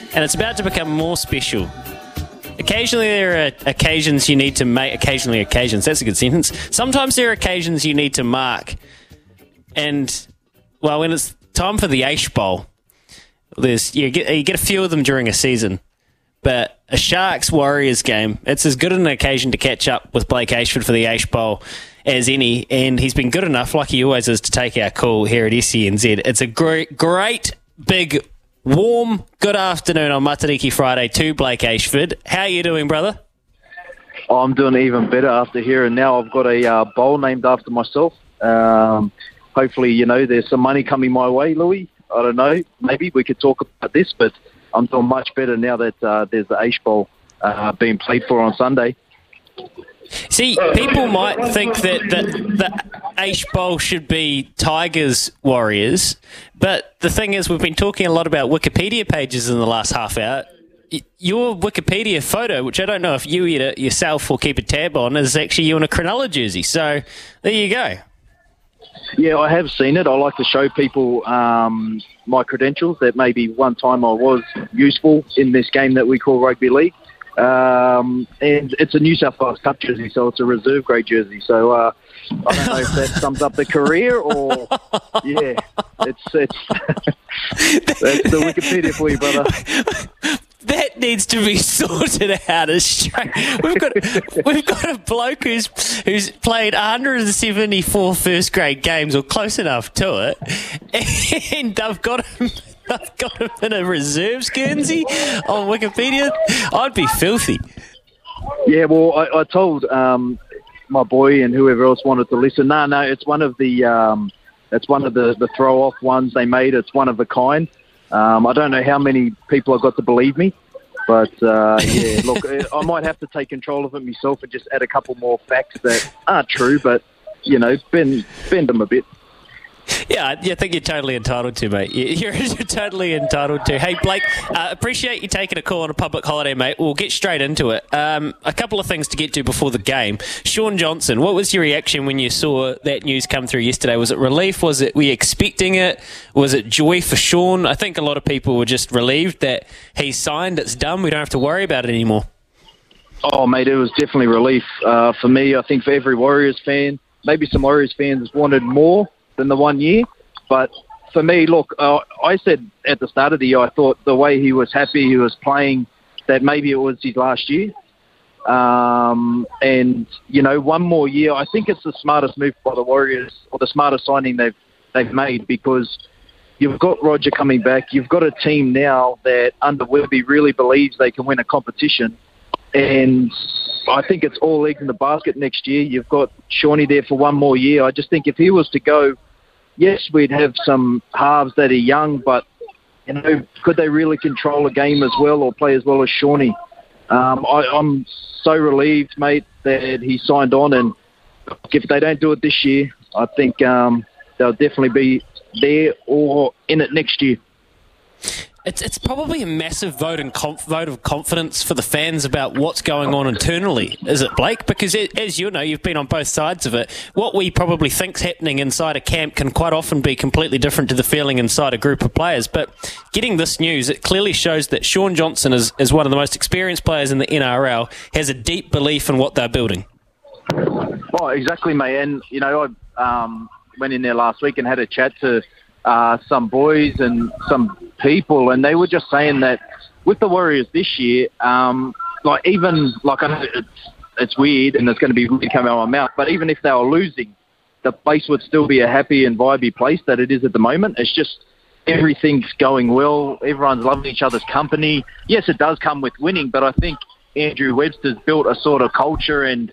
And it's about to become more special. Occasionally, there are occasions you need to make. Occasionally, occasions. That's a good sentence. Sometimes there are occasions you need to mark. And, well, when it's time for the Aish Bowl, there's, you, get, you get a few of them during a season. But a Sharks Warriors game, it's as good an occasion to catch up with Blake Ayshford for the Aish Bowl as any. And he's been good enough, like he always is, to take our call here at SENZ. It's a great, great, big warm good afternoon on Matariki Friday to Blake Ayshford. How are you doing, brother? I'm doing even better after here, and now I've got a uh, bowl named after myself. Um, hopefully, you know, there's some money coming my way, Louis. I don't know. Maybe we could talk about this, but I'm doing much better now that uh, there's the Aish Bowl uh, being played for on Sunday. See, people might think that, that the Aish Bowl should be Tigers Warriors, but the thing is, we've been talking a lot about Wikipedia pages in the last half hour. Your Wikipedia photo, which I don't know if you edit yourself or keep a tab on, is actually you in a Cronulla jersey. So there you go. Yeah, I have seen it. I like to show people um, my credentials that maybe one time I was useful in this game that we call rugby league. Um, and it's a New South Wales Cup jersey, so it's a reserve grade jersey. So uh, I don't know if that sums up the career or yeah, it's it's that's the Wikipedia for you, brother. That needs to be sorted out. We've got we've got a bloke who's who's played 174 first grade games or close enough to it, and I've got him I've got him in a reserves Guernsey on Wikipedia. I'd be filthy. Yeah, well, I, I told um, my boy and whoever else wanted to listen. No, no, it's one of the um, it's one of the, the throw off ones they made. It's one of a kind. Um, I don't know how many people have got to believe me, but uh, yeah, look, I might have to take control of it myself and just add a couple more facts that aren't true, but you know, bend bend them a bit. Yeah, I think you're totally entitled to, mate. You're, you're totally entitled to. Hey, Blake, uh, appreciate you taking a call on a public holiday, mate. We'll get straight into it. Um, a couple of things to get to before the game. Shaun Johnson, what was your reaction when you saw that news come through yesterday? Was it relief? Was it you expecting it? Was it joy for Shaun? I think a lot of people were just relieved that he signed. It's done. We don't have to worry about it anymore. Oh, mate, it was definitely relief uh, for me. I think for every Warriors fan, maybe some Warriors fans wanted more than the one year. But for me, look, uh, I said at the start of the year, I thought the way he was happy, he was playing, that maybe it was his last year. Um, and you know, one more year, I think it's the smartest move by the Warriors, or the smartest signing they've they've made because you've got Roger coming back. You've got a team now that under Webby really believes they can win a competition, and I think it's all eggs in the basket next year. You've got Shawnee there for one more year. I just think if he was to go yes, we'd have some halves that are young, but you know, could they really control a game as well or play as well as Shawnee? Um, I, I'm so relieved, mate, that he signed on, and if they don't do it this year, I think um, they'll definitely be there or in it next year. It's, it's probably a massive vote, and conf- vote of confidence for the fans about what's going on internally, is it, Blake? Because it, as you know, you've been on both sides of it. What we probably think's happening inside a camp can quite often be completely different to the feeling inside a group of players. But getting this news, it clearly shows that Shaun Johnson is, is one of the most experienced players in the NRL, has a deep belief in what they're building. Oh, exactly, mate. And, you know, I um, went in there last week and had a chat to uh, some boys and some people, and they were just saying that with the Warriors this year, um, like even like it's it's weird and it's going to be weird coming out of my mouth, but even if they were losing, the place would still be a happy and vibey place that it is at the moment. It's just everything's going well. Everyone's loving each other's company. Yes, it does come with winning, but I think Andrew Webster's built a sort of culture and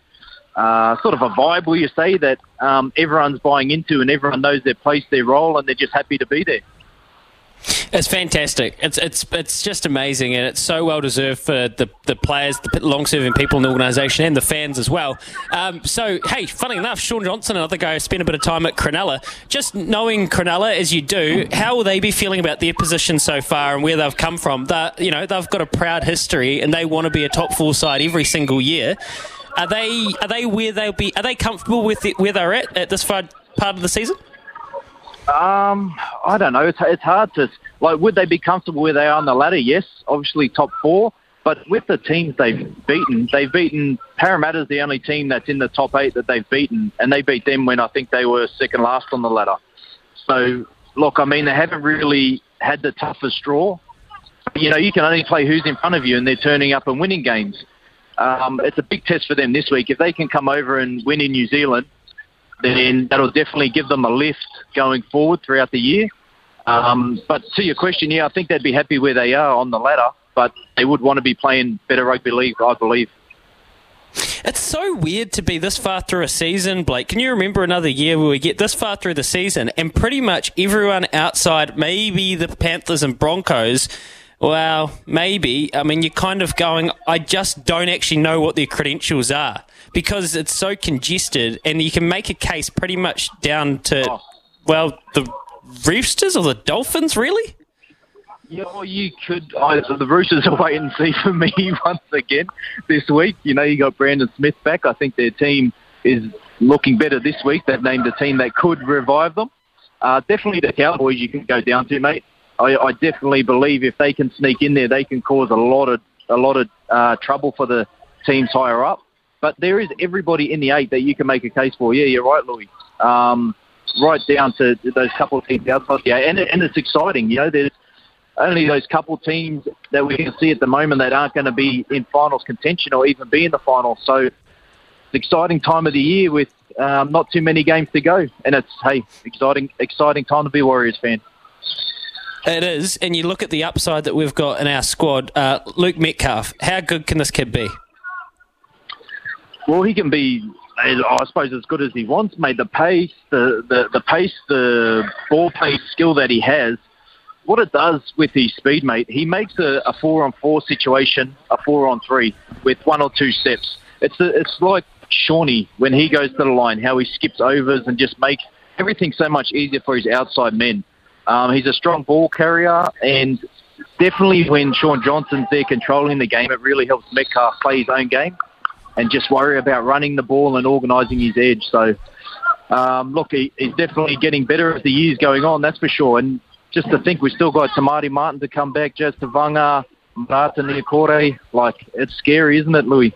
uh, sort of a vibe, will you say, that um, everyone's buying into and everyone knows their place, their role, and they're just happy to be there. It's fantastic. It's it's it's just amazing, and it's so well deserved for the, the players, the long-serving people in the organisation, and the fans as well. Um, so, hey, funny enough, Shaun Johnson, another guy who spent a bit of time at Cronulla. Just knowing Cronulla as you do, how will they be feeling about their position so far and where they've come from? That you know they've got a proud history, and they want to be a top four side every single year. Are they are they where they'll be? Are they comfortable with it, where they're at at this far part of the season? Um, I don't know. It's it's hard to like. Would they be comfortable where they are on the ladder? Yes, obviously top four. But with the teams they've beaten, they've beaten Parramatta's the only team that's in the top eight that they've beaten, and they beat them when I think they were second last on the ladder. So look, I mean, they haven't really had the toughest draw. You know, you can only play who's in front of you, and they're turning up and winning games. Um, it's a big test for them this week. If they can come over and win in New Zealand, then that'll definitely give them a lift going forward throughout the year. Um, but to your question, yeah, I think they'd be happy where they are on the ladder, but they would want to be playing better rugby league, I believe. It's so weird to be this far through a season, Blake. Can you remember another year where we get this far through the season and pretty much everyone outside maybe the Panthers and Broncos well, maybe. I mean, you're kind of going, I just don't actually know what their credentials are because it's so congested and you can make a case pretty much down to, oh. well, the Roosters or the Dolphins, really? Yeah, well, you could. I, the Roosters are wait and see for me once again this week. You know, you got Brandon Smith back. I think their team is looking better this week. They've named a team that could revive them. Uh, definitely the Cowboys you can go down to, mate. I, I definitely believe if they can sneak in there, they can cause a lot of a lot of uh, trouble for the teams higher up. But there is everybody in the eight that you can make a case for. Yeah, you're right, Louis. Um, right down to those couple of teams outside eight, and, and it's exciting. You know, there's only those couple teams that we can see at the moment that aren't going to be in finals contention or even be in the finals. So it's exciting time of the year with um, not too many games to go, and it's hey, exciting, exciting time to be a Warriors fan. It is, and you look at the upside that we've got in our squad. Uh, Luke Metcalf, how good can this kid be? Well, he can be, I suppose, as good as he wants. Made the pace, the, the, the pace, the ball play skill that he has. What it does with his speed, mate, he makes a, a four on four situation a four on three with one or two steps. It's a, it's like Shawnee when he goes to the line, how he skips overs and just makes everything so much easier for his outside men. Um, he's a strong ball carrier, and definitely when Shaun Johnson's there controlling the game, it really helps Metcalf play his own game and just worry about running the ball and organising his edge. So, um, look, he, he's definitely getting better as the year's going on, that's for sure. And just to think we've still got Maire Martin to come back, Jazz Tevaga, Marata Niukore. Like, it's scary, isn't it, Louis?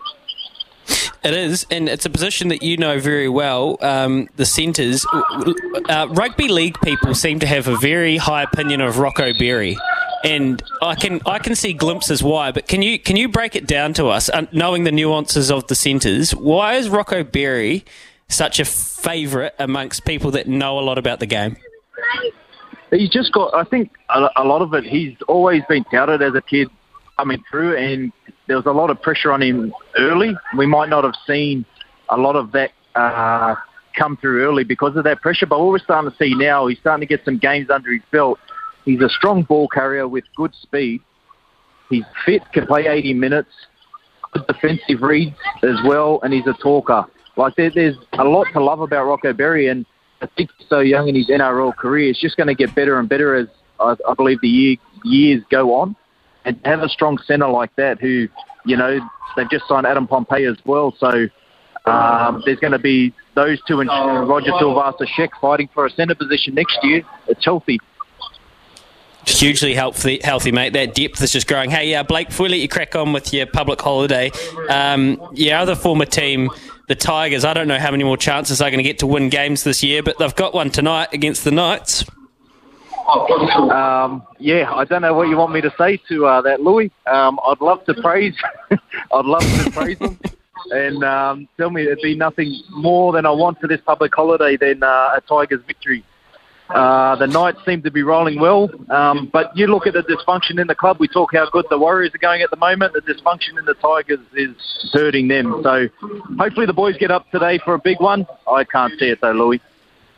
It is, and it's a position that you know very well. Um, the centres, uh, rugby league people seem to have a very high opinion of Rocco Berry, and I can I can see glimpses why. But can you can you break it down to us, uh, knowing the nuances of the centres? Why is Rocco Berry such a favourite amongst people that know a lot about the game? He's just got. I think a, a lot of it. He's always been touted as a kid coming through, and there was a lot of pressure on him early. We might not have seen a lot of that uh, come through early because of that pressure, but what we're starting to see now, he's starting to get some games under his belt. He's a strong ball carrier with good speed. He's fit, can play 80 minutes, good defensive reads as well, and he's a talker. Like there, there's a lot to love about Rocco Berry, and I think so young in his NRL career. It's just going to get better and better as I, I believe the year, years go on and have a strong centre like that who, you know, they've just signed Adam Pompey as well. So um, there's going to be those two and Roger Tuivasa-Sheck fighting for a centre position next year. It's healthy. Hugely healthy, healthy, mate. That depth is just growing. Hey, uh, Blake, before we let you crack on with your public holiday, um, your other former team, the Tigers, I don't know how many more chances they're going to get to win games this year, but they've got one tonight against the Knights. Um, yeah, I don't know what you want me to say to uh, that, Louis. Um, I'd love to praise. I'd love to praise them and um, tell me it'd be nothing more than I want for this public holiday than uh, a Tigers victory. Uh, the Knights seem to be rolling well, um, but you look at the dysfunction in the club. We talk how good the Warriors are going at the moment. The dysfunction in the Tigers is hurting them. So hopefully the boys get up today for a big one. I can't see it though, Louis.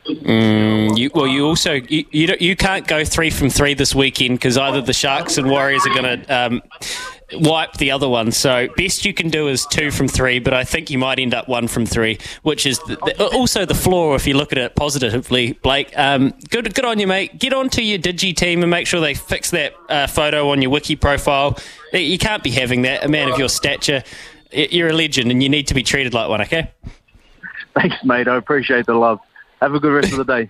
Mm, you, well, you also you you, you can't go three from three this weekend because either the Sharks and Warriors are going to um, wipe the other one. So best you can do is two from three, but I think you might end up one from three, which is the, the, also the floor if you look at it positively. Blake, um, good good on you, mate. Get onto your Digi team and make sure they fix that uh, photo on your wiki profile. You can't be having that. A man of your stature, you're a legend, and you need to be treated like one. Okay. Thanks, mate. I appreciate the love. Have a good rest of the day.